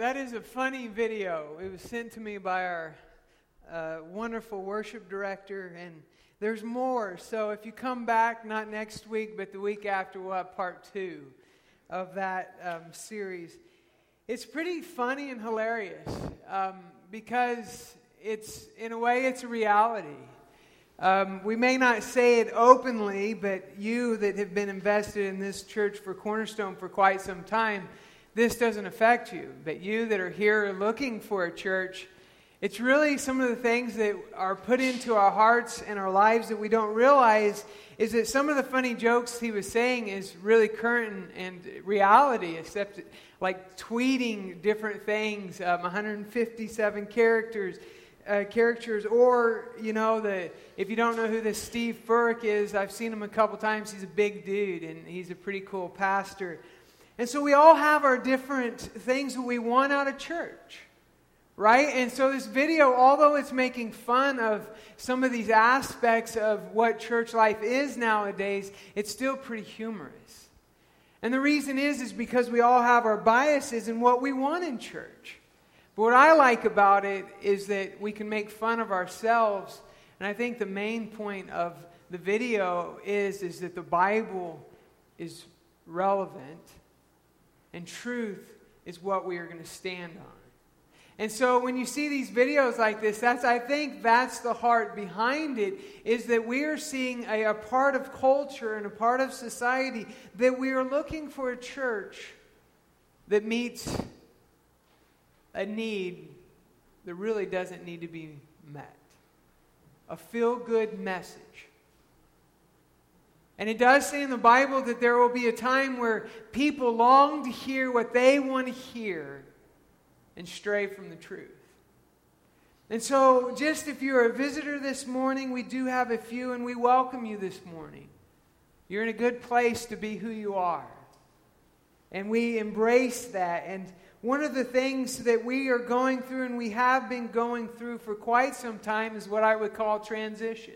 that is a funny video. It was sent to me by our uh, wonderful worship director, and there's more. So if you come back, not next week, but the week after, we'll have part two of that um, series. It's pretty funny and hilarious um, because it's, in a way, it's a reality. Um, we may not say it openly, but you that have been invested in this church for Cornerstone for quite some time, this doesn't affect you. But you that are here looking for a church, it's really some of the things that are put into our hearts and our lives that we don't realize is that some of the funny jokes he was saying is really current and, reality, except like tweeting different things, um, 157 characters uh, characters, or you know, the if you don't know who this Steve Furtick is, I've seen him a couple times. He's a big dude, and he's a pretty cool pastor. And so we all have our different things that we want out of church, right? And so this video, although it's making fun of some of these aspects of what church life is nowadays, it's still pretty humorous. And the reason is, is because we all have our biases in what we want in church. But what I like about it is that we can make fun of ourselves. And I think the main point of the video is, is that the Bible is relevant and truth is what we are going to stand on. And so when you see these videos like this, that's I think that's the heart behind it is that we are seeing a, a part of culture and a part of society that we are looking for a church that meets a need that really doesn't need to be met. A feel good message. And it does say in the Bible that there will be a time where people long to hear what they want to hear and stray from the truth. And so, just if you're a visitor this morning, we do have a few, and we welcome you this morning. You're in a good place to be who you are. And we embrace that. And one of the things that we are going through and we have been going through for quite some time is what I would call transition.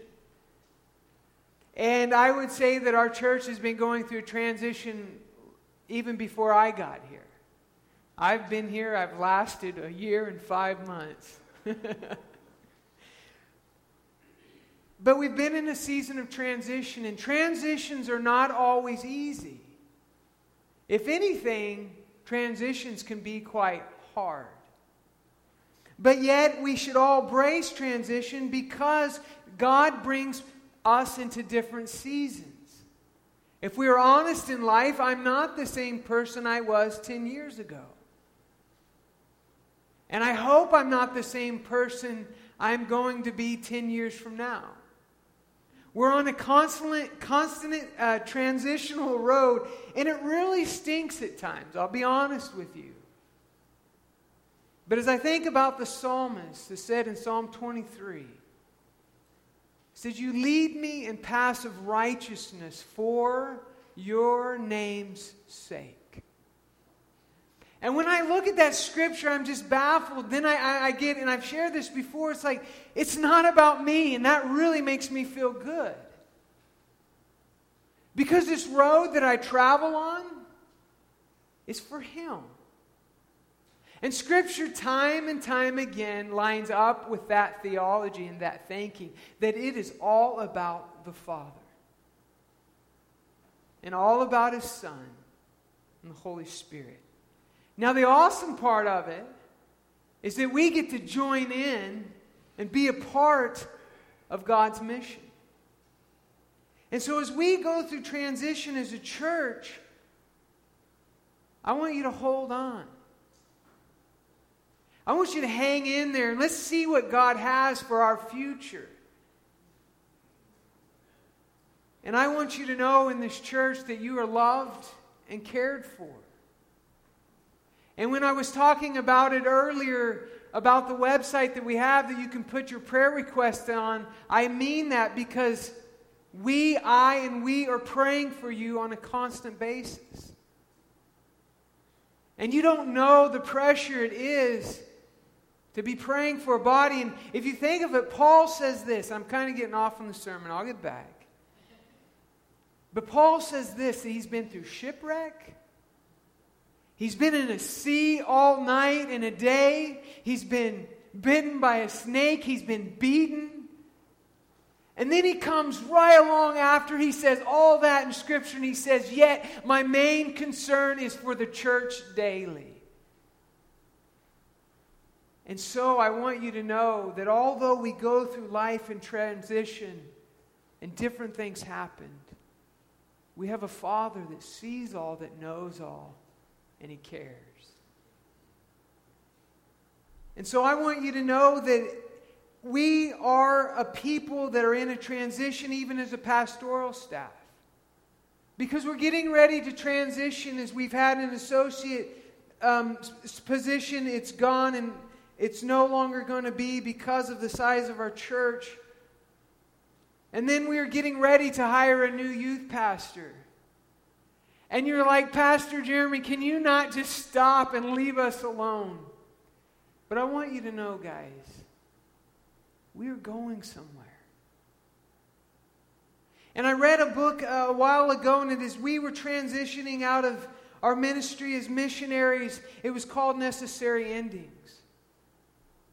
And I would say that our church has been going through transition even before I got here. I've been here, I've lasted a year and five months. but we've been in a season of transition, and transitions are not always easy. If anything, transitions can be quite hard. But yet, we should all brace transition because God brings us into different seasons. If we are honest in life, I'm not the same person I was 10 years ago. And I hope I'm not the same person I'm going to be 10 years from now. We're on a constant, constant uh, transitional road, and it really stinks at times. I'll be honest with you. But as I think about the psalmist that said in Psalm 23, says, You lead me in paths of righteousness for your name's sake. And when I look at that scripture, I'm just baffled. Then I, I, I, get, and I've shared this before, it's like, it's not about me, and that really makes me feel good. Because this road that I travel on is for Him. And Scripture, time and time again, lines up with that theology and that thinking that it is all about the Father and all about His Son and the Holy Spirit. Now, the awesome part of it is that we get to join in and be a part of God's mission. And so, as we go through transition as a church, I want you to hold on. I want you to hang in there and let's see what God has for our future. And I want you to know in this church that you are loved and cared for. And when I was talking about it earlier, about the website that we have that you can put your prayer request on, I mean that because we, I, and we are praying for you on a constant basis. And you don't know the pressure it is to be praying for a body. And if you think of it, Paul says this. I'm kind of getting off on the sermon. I'll get back. But Paul says this that he's been through shipwreck, He's been in a sea all night and a day. He's been bitten by a snake. He's been beaten. And then he comes right along after he says all that in Scripture, and he says, Yet my main concern is for the church daily. And so I want you to know that although we go through life in transition and different things happened, we have a Father that sees all, that knows all, and He cares. And so I want you to know that we are a people that are in a transition, even as a pastoral staff. Because we're getting ready to transition as we've had an associate um, position, it's gone and it's no longer going to be because of the size of our church. And then we are getting ready to hire a new youth pastor. And you're like, Pastor Jeremy, can you not just stop and leave us alone? But I want you to know, guys, we are going somewhere. And I read a book uh, a while ago, and it is we were transitioning out of our ministry as missionaries. It was called Necessary Endings.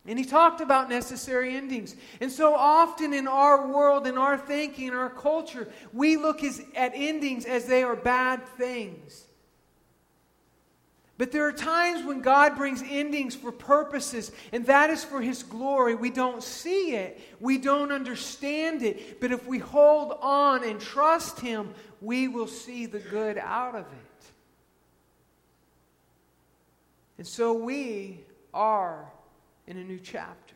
And he talked about necessary endings. And so often in our world, in our thinking, in our culture, we look as, at endings as they are bad things. But there are times when God brings endings for purposes, and that is for His glory. We don't see it, we don't understand it, but if we hold on and trust Him, we will see the good out of it. And so we are in a new chapter.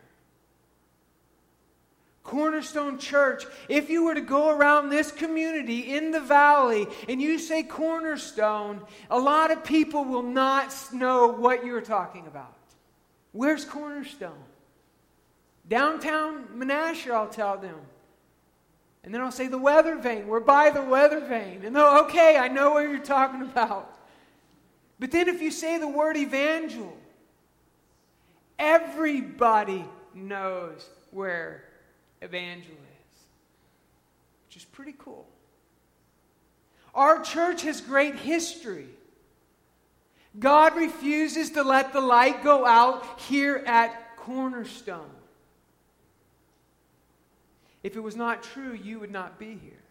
Cornerstone Church, if you were to go around this community in the valley and you say Cornerstone, a lot of people will not know what you're talking about. Where's Cornerstone? Downtown Menasha, I'll tell them. And then I'll say the weather vane. We're by the weather vane. And they'll, okay, I know what you're talking about. But then if you say the word evangel, Everybody knows where Evangel is, which is pretty cool. Our church has great history. God refuses to let the light go out here at Cornerstone. If it was not true, you would not be here.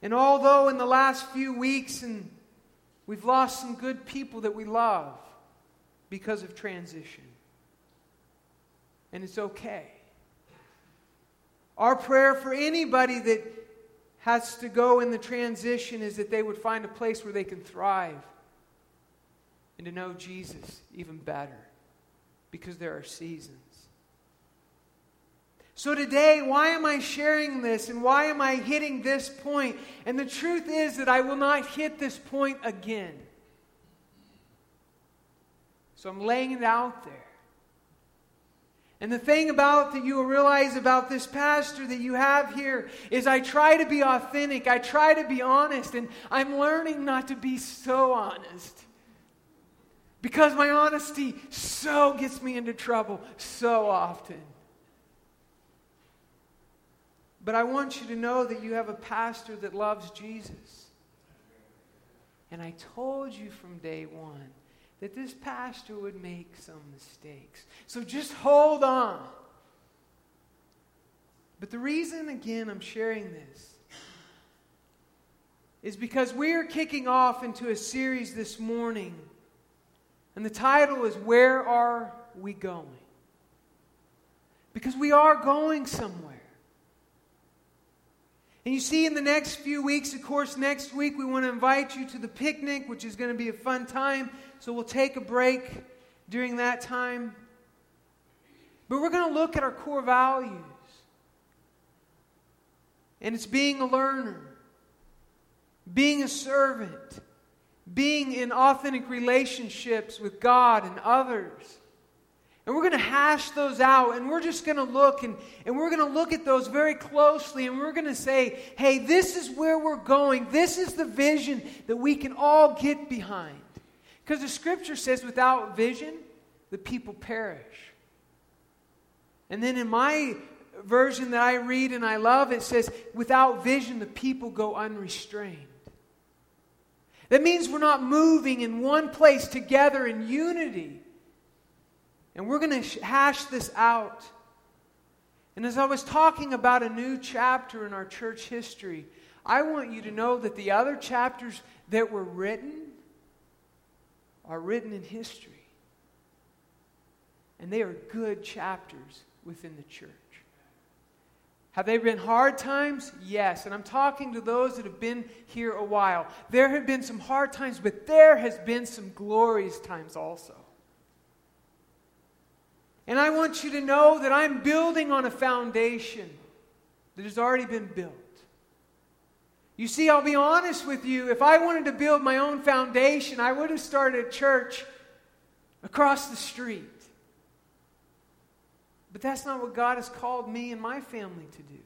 And although in the last few weeks and we've lost some good people that we love, because of transition. And it's okay. Our prayer for anybody that has to go in the transition is that they would find a place where they can thrive and to know Jesus even better because there are seasons. So, today, why am I sharing this and why am I hitting this point? And the truth is that I will not hit this point again. So I'm laying it out there. And the thing about that you will realize about this pastor that you have here is I try to be authentic, I try to be honest, and I'm learning not to be so honest. Because my honesty so gets me into trouble so often. But I want you to know that you have a pastor that loves Jesus. And I told you from day one that this pastor would make some mistakes. So just hold on. But the reason, again, I'm sharing this is because we are kicking off into a series this morning. And the title is Where Are We Going? Because we are going somewhere. And you see, in the next few weeks, of course, next week we want to invite you to the picnic, which is going to be a fun time. So we'll take a break during that time. But we're going to look at our core values. And it's being a learner, being a servant, being in authentic relationships with God and others. And we're going to hash those out and we're just going to look and, and we're going to look at those very closely and we're going to say, hey, this is where we're going. This is the vision that we can all get behind. Because the scripture says, without vision, the people perish. And then in my version that I read and I love, it says, without vision, the people go unrestrained. That means we're not moving in one place together in unity. And we're going to hash this out. And as I was talking about a new chapter in our church history, I want you to know that the other chapters that were written are written in history. And they are good chapters within the church. Have they been hard times? Yes. And I'm talking to those that have been here a while. There have been some hard times, but there has been some glorious times also. And I want you to know that I'm building on a foundation that has already been built. You see, I'll be honest with you. If I wanted to build my own foundation, I would have started a church across the street. But that's not what God has called me and my family to do.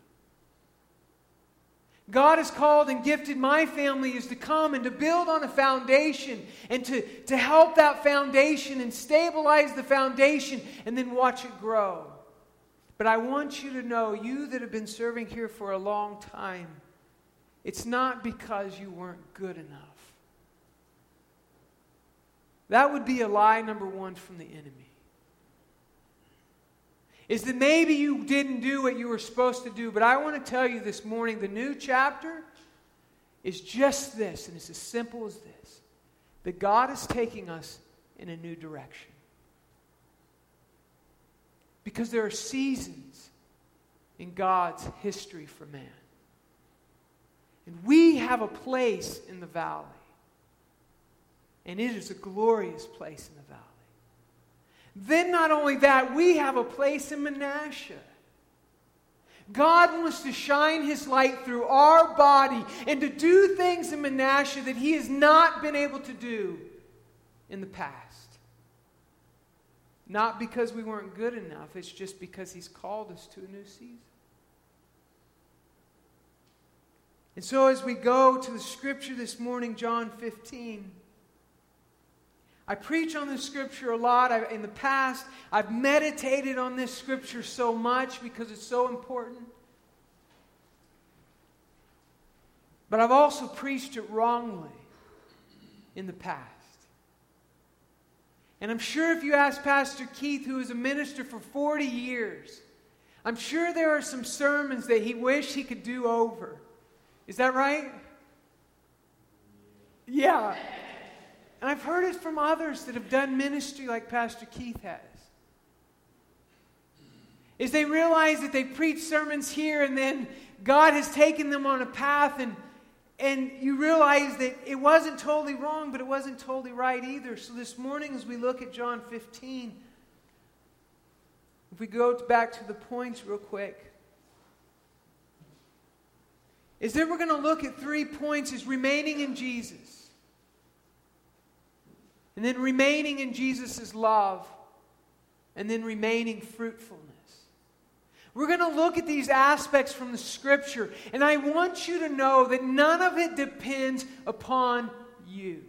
God has called and gifted my family is to come and to build on a foundation and to, to help that foundation and stabilize the foundation and then watch it grow. But I want you to know, you that have been serving here for a long time, it's not because you weren't good enough. That would be a lie number one from the enemy is that maybe you didn't do what you were supposed to do. But I want to tell you this morning the new chapter is just this, and it's as simple as this that God is taking us in a new direction. Because there are seasons in God's history for man. And we have a place in the valley. And it is a glorious place in the valley. Then, not only that, we have a place in Menasha. God wants to shine His light through our body and to do things in Menasha that He has not been able to do in the past. Not because we weren't good enough, it's just because He's called us to a new season. And so, as we go to the scripture this morning, John 15. I preach on this scripture a lot. I, in the past, I've meditated on this scripture so much because it's so important. But I've also preached it wrongly in the past. And I'm sure if you ask Pastor Keith, who was a minister for 40 years, I'm sure there are some sermons that he wished he could do over. Is that right? Yeah. And I've heard it from others that have done ministry like Pastor Keith has. Is they realize that they preach sermons here and then God has taken them on a path and and you realize that it wasn't totally wrong, but it wasn't totally right either. So this morning, as we look at John 15, if we go back to the points real quick, is that we're going to look at three points as remaining in Jesus. And then remaining in Jesus' love. And then remaining fruitfulness. We're going to look at these aspects from the scripture. And I want you to know that none of it depends upon you.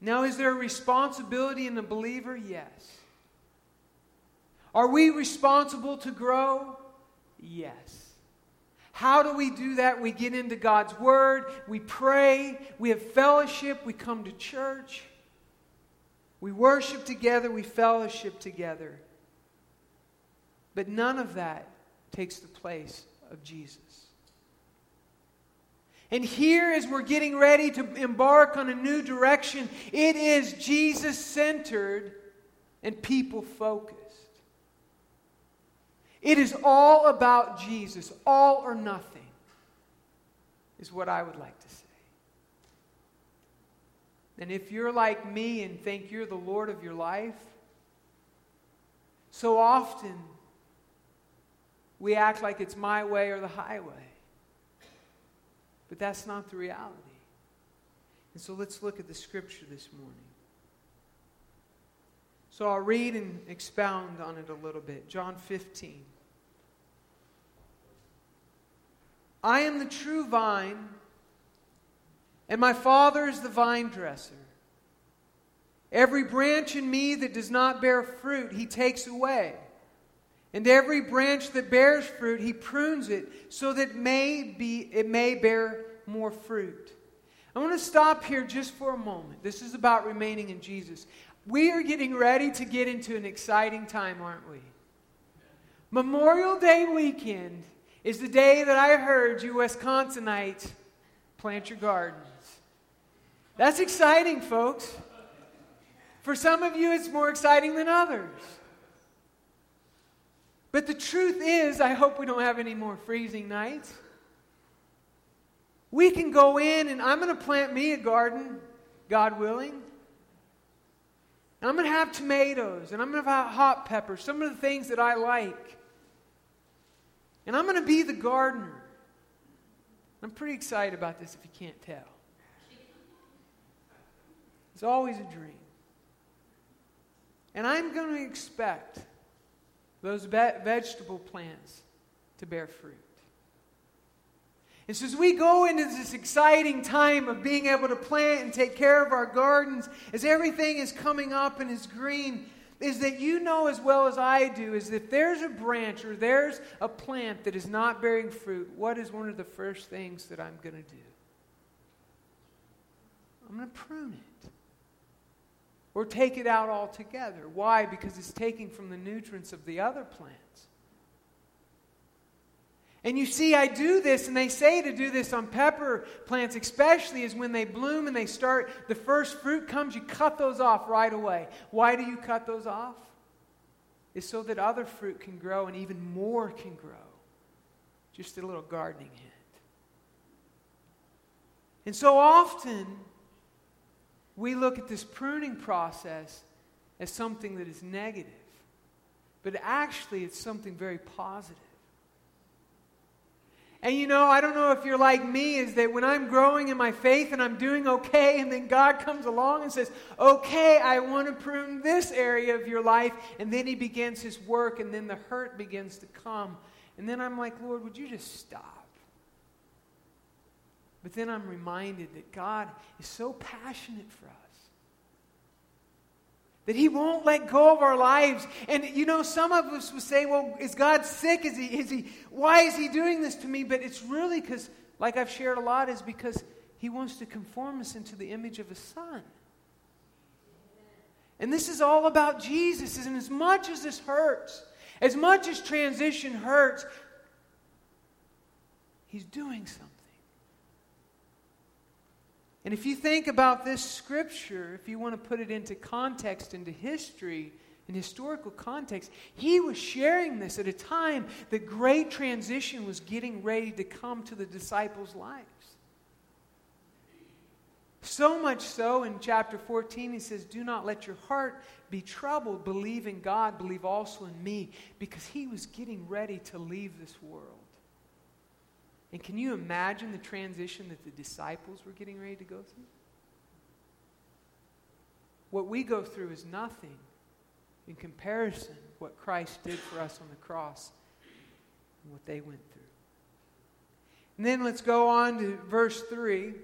Now, is there a responsibility in the believer? Yes. Are we responsible to grow? Yes. How do we do that? We get into God's Word, we pray, we have fellowship, we come to church, we worship together, we fellowship together. But none of that takes the place of Jesus. And here, as we're getting ready to embark on a new direction, it is Jesus centered and people focused. It is all about Jesus. All or nothing is what I would like to say. And if you're like me and think you're the Lord of your life, so often we act like it's my way or the highway. But that's not the reality. And so let's look at the scripture this morning. So I'll read and expound on it a little bit. John 15. I am the true vine, and my Father is the vine dresser. Every branch in me that does not bear fruit, he takes away. And every branch that bears fruit, he prunes it so that may be, it may bear more fruit. I want to stop here just for a moment. This is about remaining in Jesus. We are getting ready to get into an exciting time, aren't we? Memorial Day weekend is the day that I heard you Wisconsinites plant your gardens. That's exciting, folks. For some of you, it's more exciting than others. But the truth is, I hope we don't have any more freezing nights. We can go in and I'm going to plant me a garden, God willing. And I'm going to have tomatoes and I'm going to have hot peppers, some of the things that I like. And I'm going to be the gardener. I'm pretty excited about this if you can't tell. It's always a dream. And I'm going to expect those ve- vegetable plants to bear fruit. And so, as we go into this exciting time of being able to plant and take care of our gardens, as everything is coming up and is green, is that you know as well as I do is if there's a branch or there's a plant that is not bearing fruit, what is one of the first things that I'm going to do? I'm going to prune it or take it out altogether. Why? Because it's taking from the nutrients of the other plants. And you see, I do this, and they say to do this on pepper plants, especially, is when they bloom and they start, the first fruit comes, you cut those off right away. Why do you cut those off? It's so that other fruit can grow and even more can grow. Just a little gardening hint. And so often, we look at this pruning process as something that is negative, but actually, it's something very positive. And you know, I don't know if you're like me, is that when I'm growing in my faith and I'm doing okay, and then God comes along and says, Okay, I want to prune this area of your life. And then He begins His work, and then the hurt begins to come. And then I'm like, Lord, would you just stop? But then I'm reminded that God is so passionate for us that he won't let go of our lives. And you know, some of us would say, well, is God sick? Is he, is he, why is he doing this to me? But it's really because, like I've shared a lot, is because he wants to conform us into the image of his son. And this is all about Jesus. And as much as this hurts, as much as transition hurts, he's doing something. And if you think about this scripture, if you want to put it into context, into history, in historical context, he was sharing this at a time that great transition was getting ready to come to the disciples' lives. So much so in chapter 14, he says, Do not let your heart be troubled. Believe in God, believe also in me, because he was getting ready to leave this world. And can you imagine the transition that the disciples were getting ready to go through? What we go through is nothing in comparison what Christ did for us on the cross and what they went through. And then let's go on to verse 3.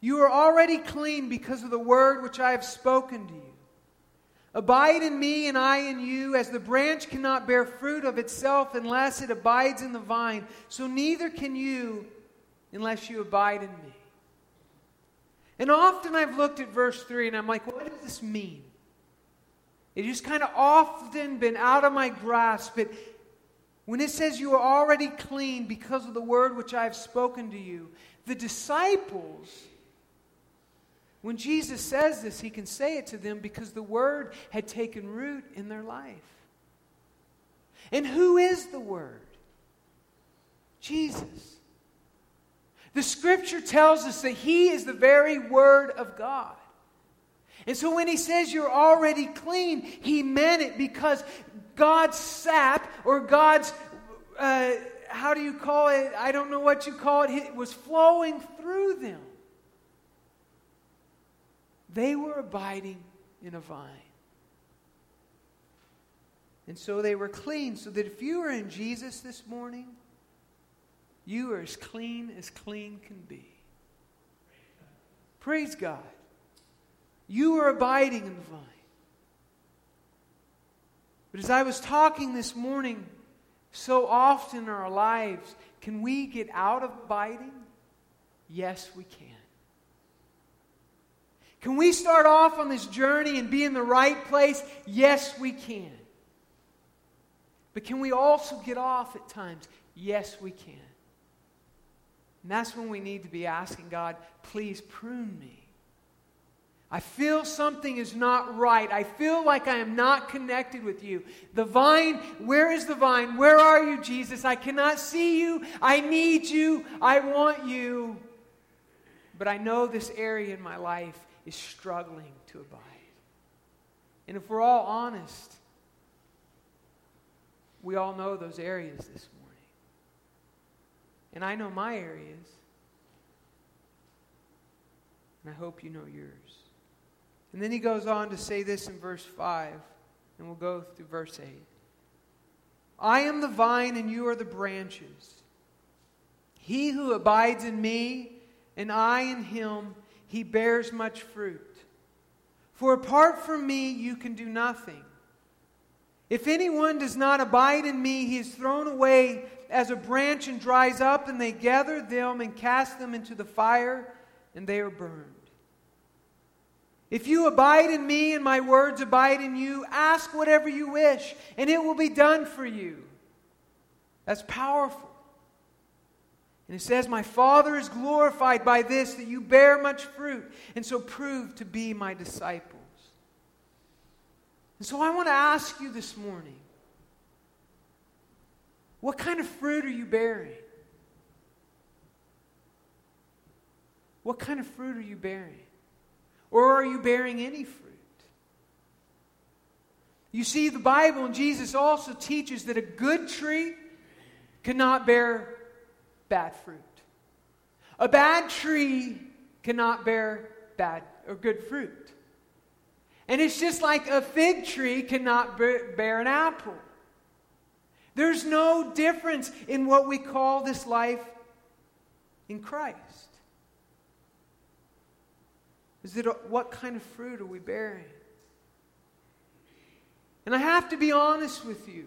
You are already clean because of the word which I have spoken to you. Abide in me, and I in you, as the branch cannot bear fruit of itself unless it abides in the vine, so neither can you unless you abide in me. And often I've looked at verse 3 and I'm like, what does this mean? It just kind of often been out of my grasp. But when it says you are already clean because of the word which I have spoken to you, the disciples when Jesus says this, he can say it to them because the word had taken root in their life. And who is the word? Jesus. The scripture tells us that he is the very word of God. And so when he says you're already clean, he meant it because God's sap or God's, uh, how do you call it? I don't know what you call it, it was flowing through them. They were abiding in a vine. And so they were clean, so that if you are in Jesus this morning, you are as clean as clean can be. Praise God. You are abiding in the vine. But as I was talking this morning, So often in our lives, can we get out of abiding? Yes, we can. Can we start off on this journey and be in the right place? Yes, we can. But can we also get off at times? Yes, we can. And that's when we need to be asking God, please prune me. I feel something is not right. I feel like I am not connected with you. The vine, where is the vine? Where are you, Jesus? I cannot see you. I need you. I want you. But I know this area in my life is struggling to abide. And if we're all honest, we all know those areas this morning. And I know my areas. And I hope you know yours. And then he goes on to say this in verse 5, and we'll go through verse 8. I am the vine, and you are the branches. He who abides in me, and I in him, he bears much fruit. For apart from me, you can do nothing. If anyone does not abide in me, he is thrown away as a branch and dries up, and they gather them and cast them into the fire, and they are burned. If you abide in me and my words abide in you, ask whatever you wish, and it will be done for you. That's powerful. And it says, My Father is glorified by this, that you bear much fruit, and so prove to be my disciples. And so I want to ask you this morning what kind of fruit are you bearing? What kind of fruit are you bearing? Or are you bearing any fruit? You see, the Bible and Jesus also teaches that a good tree cannot bear bad fruit. A bad tree cannot bear bad or good fruit. And it's just like a fig tree cannot bear an apple. There's no difference in what we call this life in Christ. Is it a, what kind of fruit are we bearing? And I have to be honest with you.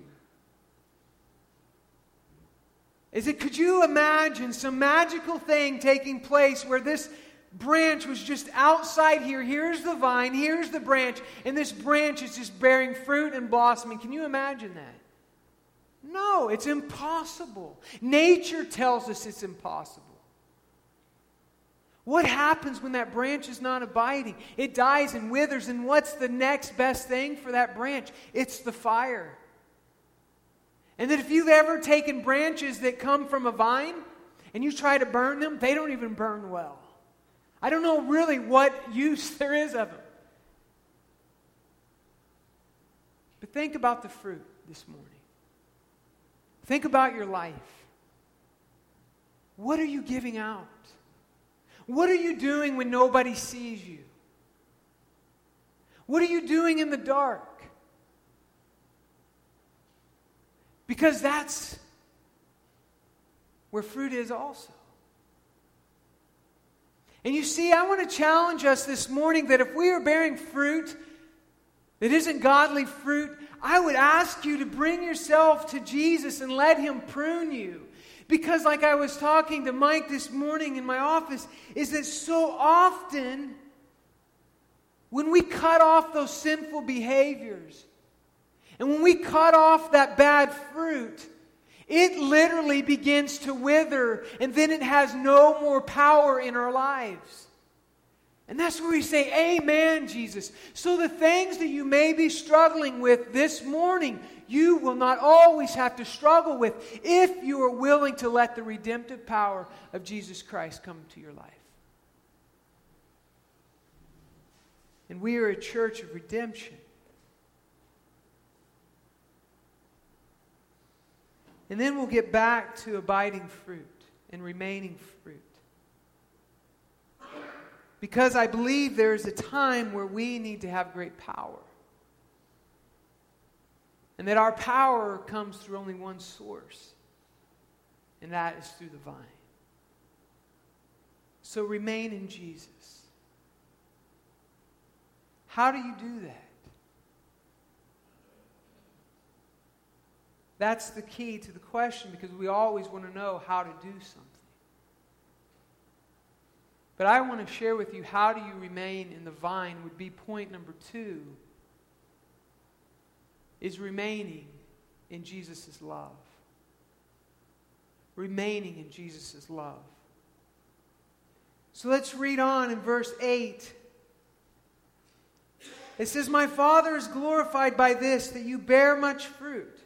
Is it could you imagine some magical thing taking place where this branch was just outside here? Here's the vine, here's the branch, and this branch is just bearing fruit and blossoming. Can you imagine that? No, it's impossible. Nature tells us it's impossible. What happens when that branch is not abiding? It dies and withers, and what's the next best thing for that branch? It's the fire. And that if you've ever taken branches that come from a vine and you try to burn them, they don't even burn well. I don't know really what use there is of them. But think about the fruit this morning. Think about your life. What are you giving out? What are you doing when nobody sees you? What are you doing in the dark? Because that's where fruit is also. And you see, I want to challenge us this morning that if we are bearing fruit that isn't godly fruit, I would ask you to bring yourself to Jesus and let Him prune you. Because, like I was talking to Mike this morning in my office, is that so often when we cut off those sinful behaviors and when we cut off that bad fruit, it literally begins to wither and then it has no more power in our lives. And that's where we say, Amen, Jesus. So the things that you may be struggling with this morning, you will not always have to struggle with if you are willing to let the redemptive power of Jesus Christ come to your life. And we are a church of redemption. And then we'll get back to abiding fruit and remaining fruit. Because I believe there is a time where we need to have great power. And that our power comes through only one source, and that is through the vine. So remain in Jesus. How do you do that? That's the key to the question because we always want to know how to do something. But I want to share with you how do you remain in the vine would be point number two is remaining in Jesus' love. Remaining in Jesus' love. So let's read on in verse 8. It says, My Father is glorified by this, that you bear much fruit.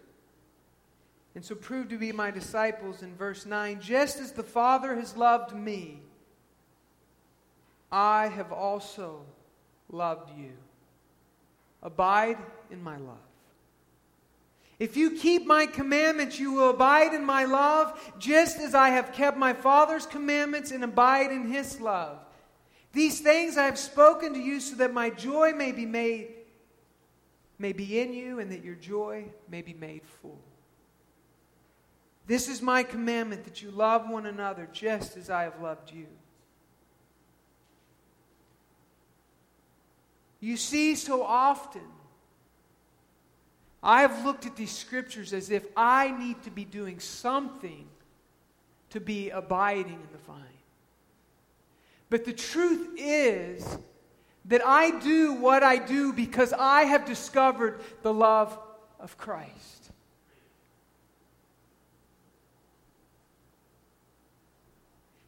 And so prove to be my disciples in verse 9. Just as the Father has loved me, I have also loved you. Abide in my love. If you keep my commandments, you will abide in my love, just as I have kept my Father's commandments and abide in his love. These things I have spoken to you so that my joy may be made may be in you and that your joy may be made full. This is my commandment that you love one another just as I have loved you. You see so often I have looked at these scriptures as if I need to be doing something to be abiding in the vine. But the truth is that I do what I do because I have discovered the love of Christ.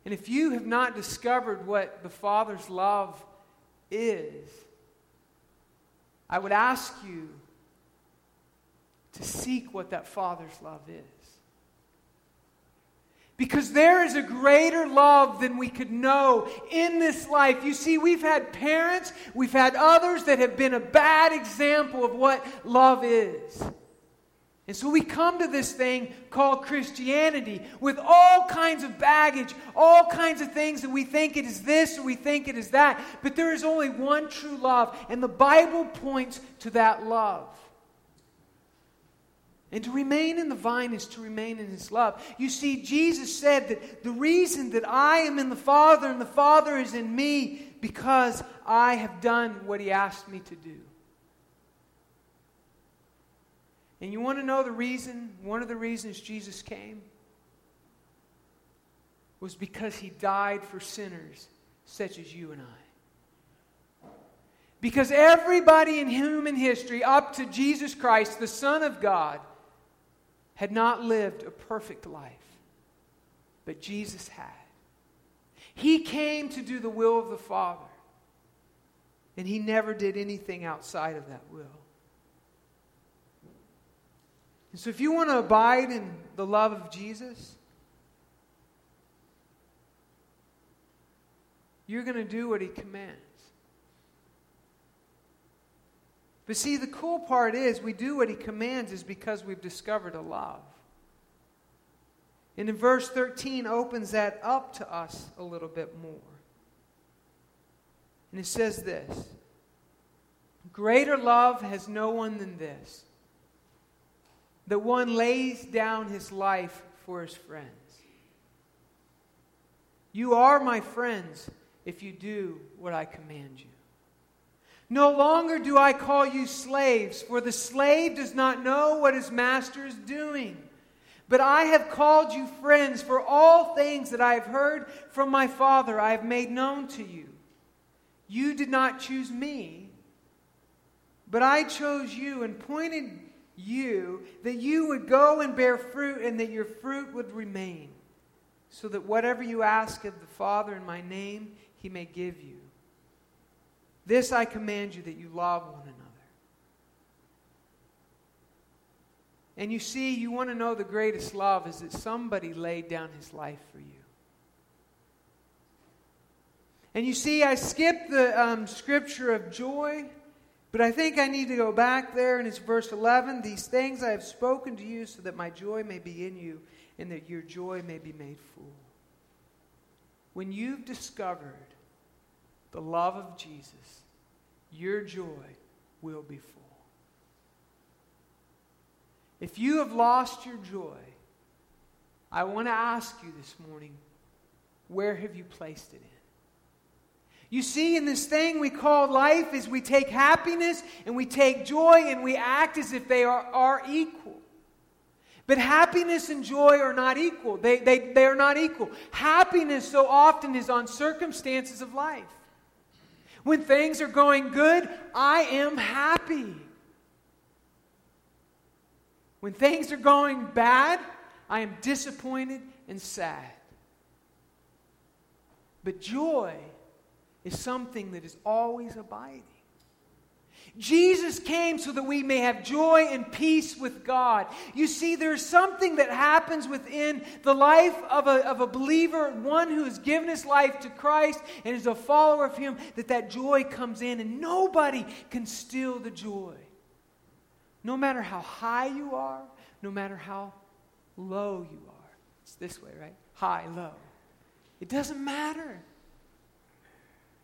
And if you have not discovered what the Father's love is, I would ask you to seek what that Father's love is. Because there is a greater love than we could know in this life. You see, we've had parents, we've had others that have been a bad example of what love is. And so we come to this thing called Christianity with all kinds of baggage, all kinds of things that we think it is this or we think it is that. But there is only one true love, and the Bible points to that love. And to remain in the vine is to remain in his love. You see, Jesus said that the reason that I am in the Father and the Father is in me because I have done what he asked me to do. And you want to know the reason? One of the reasons Jesus came was because he died for sinners such as you and I. Because everybody in human history, up to Jesus Christ, the Son of God, had not lived a perfect life, but Jesus had. He came to do the will of the Father, and he never did anything outside of that will. And so, if you want to abide in the love of Jesus, you're going to do what he commands. But see, the cool part is we do what he commands is because we've discovered a love. And in verse 13 opens that up to us a little bit more. And it says this Greater love has no one than this, that one lays down his life for his friends. You are my friends if you do what I command you. No longer do I call you slaves, for the slave does not know what his master is doing. But I have called you friends, for all things that I have heard from my Father I have made known to you. You did not choose me, but I chose you and pointed you that you would go and bear fruit and that your fruit would remain, so that whatever you ask of the Father in my name, he may give you. This I command you that you love one another. And you see, you want to know the greatest love is that somebody laid down his life for you. And you see, I skipped the um, scripture of joy, but I think I need to go back there, and it's verse 11. These things I have spoken to you so that my joy may be in you and that your joy may be made full. When you've discovered the love of Jesus, your joy will be full. If you have lost your joy, I want to ask you this morning where have you placed it in? You see, in this thing we call life, is we take happiness and we take joy and we act as if they are, are equal. But happiness and joy are not equal. They, they, they are not equal. Happiness so often is on circumstances of life. When things are going good, I am happy. When things are going bad, I am disappointed and sad. But joy is something that is always abiding. Jesus came so that we may have joy and peace with God. You see, there's something that happens within the life of a, of a believer, one who has given his life to Christ and is a follower of Him, that that joy comes in, and nobody can steal the joy. No matter how high you are, no matter how low you are. It's this way, right? High, low. It doesn't matter.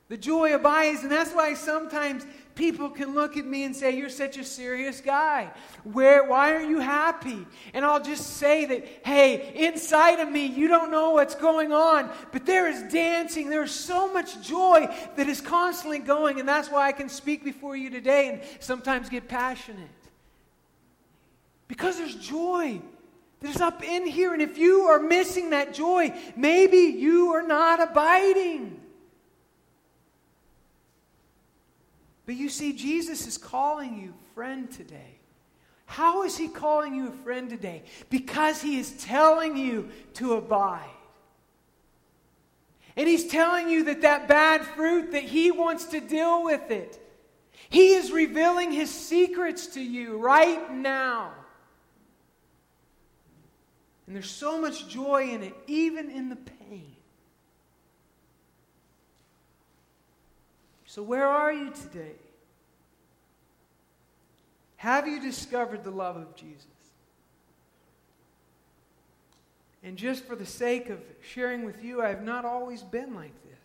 The joy abides, and that's why sometimes people can look at me and say, You're such a serious guy. Where, why are you happy? And I'll just say that, hey, inside of me, you don't know what's going on, but there is dancing. There is so much joy that is constantly going, and that's why I can speak before you today and sometimes get passionate. Because there's joy that is up in here, and if you are missing that joy, maybe you are not abiding. But you see, Jesus is calling you friend today. How is he calling you a friend today? Because he is telling you to abide. And he's telling you that that bad fruit, that he wants to deal with it. He is revealing his secrets to you right now. And there's so much joy in it, even in the pain. So, where are you today? Have you discovered the love of Jesus? And just for the sake of sharing with you, I have not always been like this.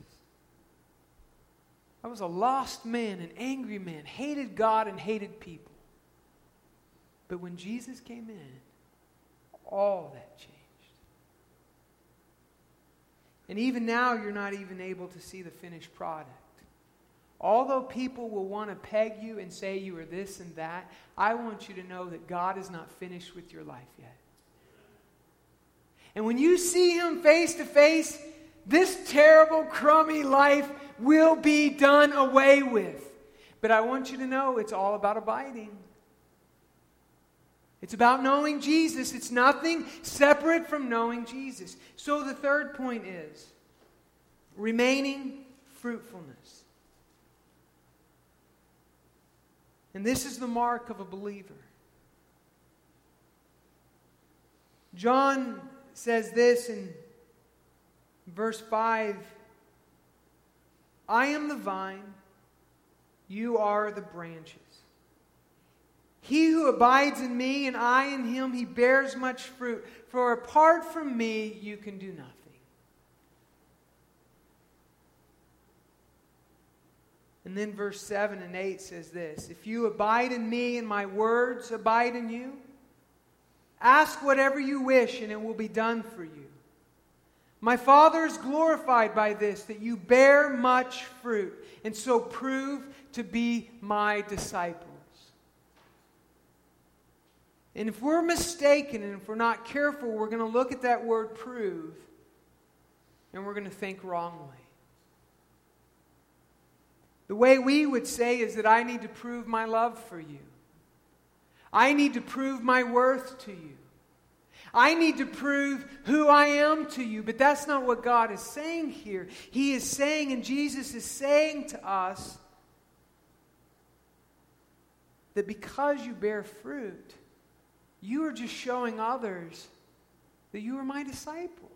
I was a lost man, an angry man, hated God and hated people. But when Jesus came in, all that changed. And even now, you're not even able to see the finished product. Although people will want to peg you and say you are this and that, I want you to know that God is not finished with your life yet. And when you see Him face to face, this terrible, crummy life will be done away with. But I want you to know it's all about abiding. It's about knowing Jesus. It's nothing separate from knowing Jesus. So the third point is remaining fruitfulness. And this is the mark of a believer. John says this in verse 5 I am the vine, you are the branches. He who abides in me and I in him, he bears much fruit. For apart from me, you can do nothing. And then verse 7 and 8 says this If you abide in me and my words abide in you, ask whatever you wish and it will be done for you. My Father is glorified by this, that you bear much fruit, and so prove to be my disciples. And if we're mistaken and if we're not careful, we're going to look at that word prove and we're going to think wrongly. The way we would say is that I need to prove my love for you. I need to prove my worth to you. I need to prove who I am to you. But that's not what God is saying here. He is saying, and Jesus is saying to us, that because you bear fruit, you are just showing others that you are my disciple.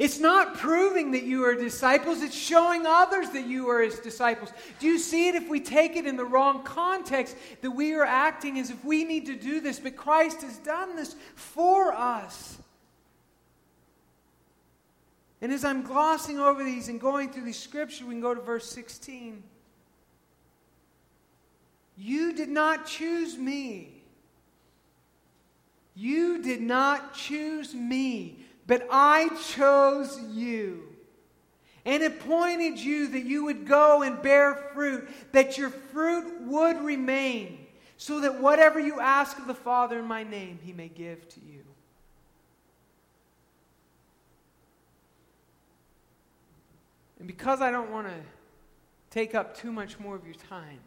It's not proving that you are disciples, it's showing others that you are his disciples. Do you see it if we take it in the wrong context that we are acting as if we need to do this, but Christ has done this for us? And as I'm glossing over these and going through these scriptures, we can go to verse 16. You did not choose me. You did not choose me but I chose you and appointed you that you would go and bear fruit, that your fruit would remain, so that whatever you ask of the Father in my name, he may give to you. And because I don't want to take up too much more of your time,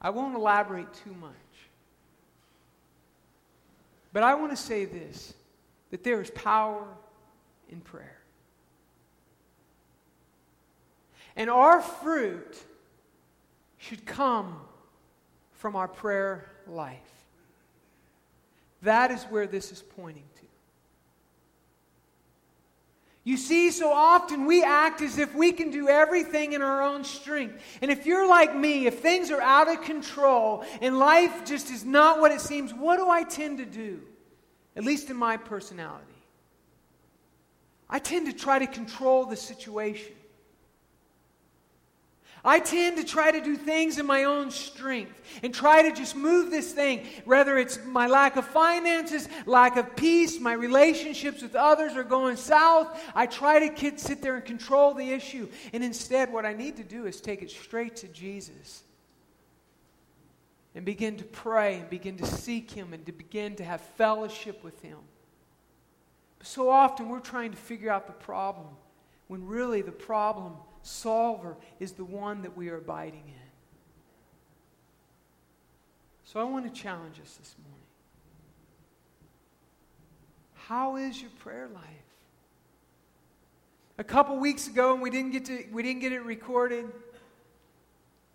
I won't elaborate too much. But I want to say this that there is power in prayer. And our fruit should come from our prayer life. That is where this is pointing to. You see, so often we act as if we can do everything in our own strength. And if you're like me, if things are out of control and life just is not what it seems, what do I tend to do? At least in my personality. I tend to try to control the situation. I tend to try to do things in my own strength and try to just move this thing, whether it's my lack of finances, lack of peace, my relationships with others are going south. I try to sit there and control the issue. And instead, what I need to do is take it straight to Jesus and begin to pray and begin to seek Him and to begin to have fellowship with Him. But so often we're trying to figure out the problem when really the problem solver is the one that we are abiding in. So I want to challenge us this morning. How is your prayer life? A couple weeks ago, and we didn't get to we didn't get it recorded,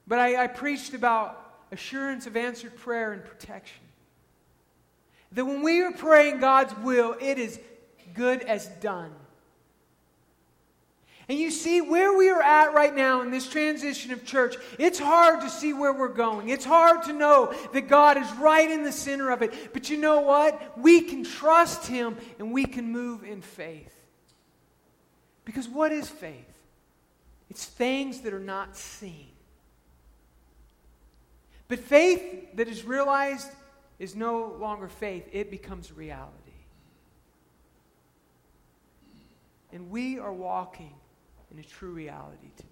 but I, I preached about assurance of answered prayer and protection. That when we are praying God's will, it is good as done. And you see where we are at right now in this transition of church, it's hard to see where we're going. It's hard to know that God is right in the center of it. But you know what? We can trust Him and we can move in faith. Because what is faith? It's things that are not seen. But faith that is realized is no longer faith, it becomes reality. And we are walking in a true reality today.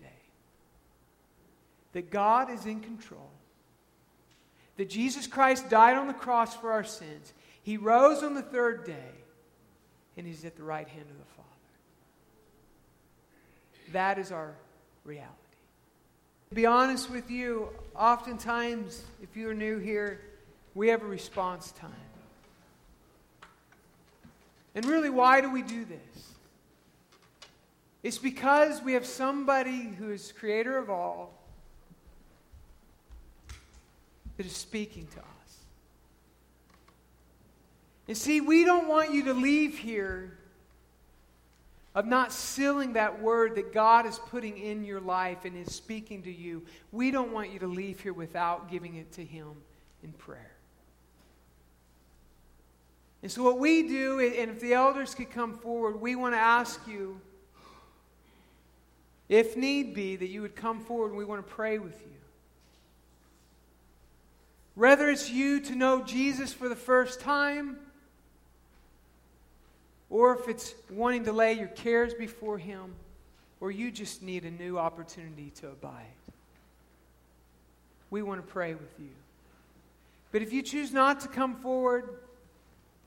That God is in control. That Jesus Christ died on the cross for our sins. He rose on the third day, and He's at the right hand of the Father. That is our reality. To be honest with you, oftentimes, if you're new here, we have a response time. And really, why do we do this? It's because we have somebody who is creator of all that is speaking to us. And see, we don't want you to leave here of not sealing that word that God is putting in your life and is speaking to you. We don't want you to leave here without giving it to Him in prayer. And so, what we do, and if the elders could come forward, we want to ask you if need be, that you would come forward and we want to pray with you. Whether it's you to know Jesus for the first time, or if it's wanting to lay your cares before Him, or you just need a new opportunity to abide. We want to pray with you. But if you choose not to come forward,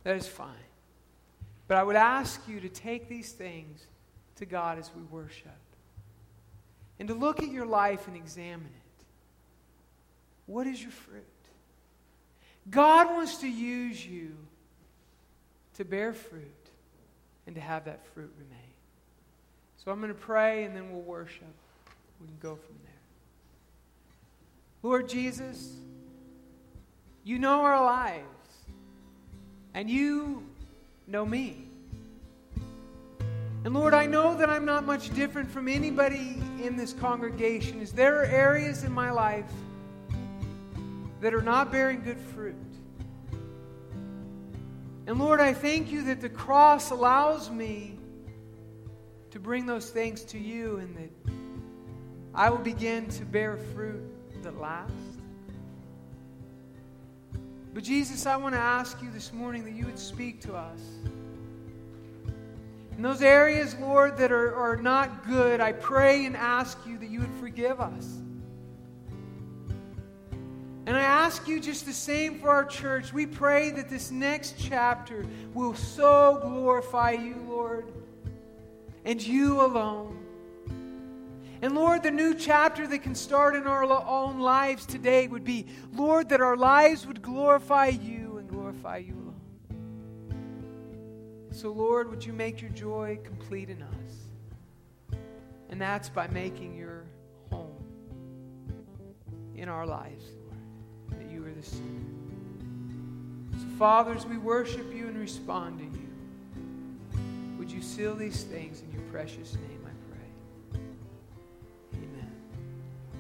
that is fine. But I would ask you to take these things to God as we worship and to look at your life and examine it. What is your fruit? God wants to use you to bear fruit and to have that fruit remain. So I'm going to pray and then we'll worship. We can go from there. Lord Jesus, you know our lives, and you know me. And Lord, I know that I'm not much different from anybody in this congregation. Is there are areas in my life that are not bearing good fruit? And Lord, I thank you that the cross allows me to bring those things to you and that I will begin to bear fruit that lasts. But Jesus, I want to ask you this morning that you would speak to us. In those areas, Lord, that are, are not good, I pray and ask you that you would forgive us. And I ask you just the same for our church. We pray that this next chapter will so glorify you, Lord, and you alone. And Lord, the new chapter that can start in our own lives today would be, Lord, that our lives would glorify you and glorify you alone. So, Lord, would you make your joy complete in us? And that's by making your home in our lives the. So, fathers, we worship you and respond to you. Would you seal these things in your precious name?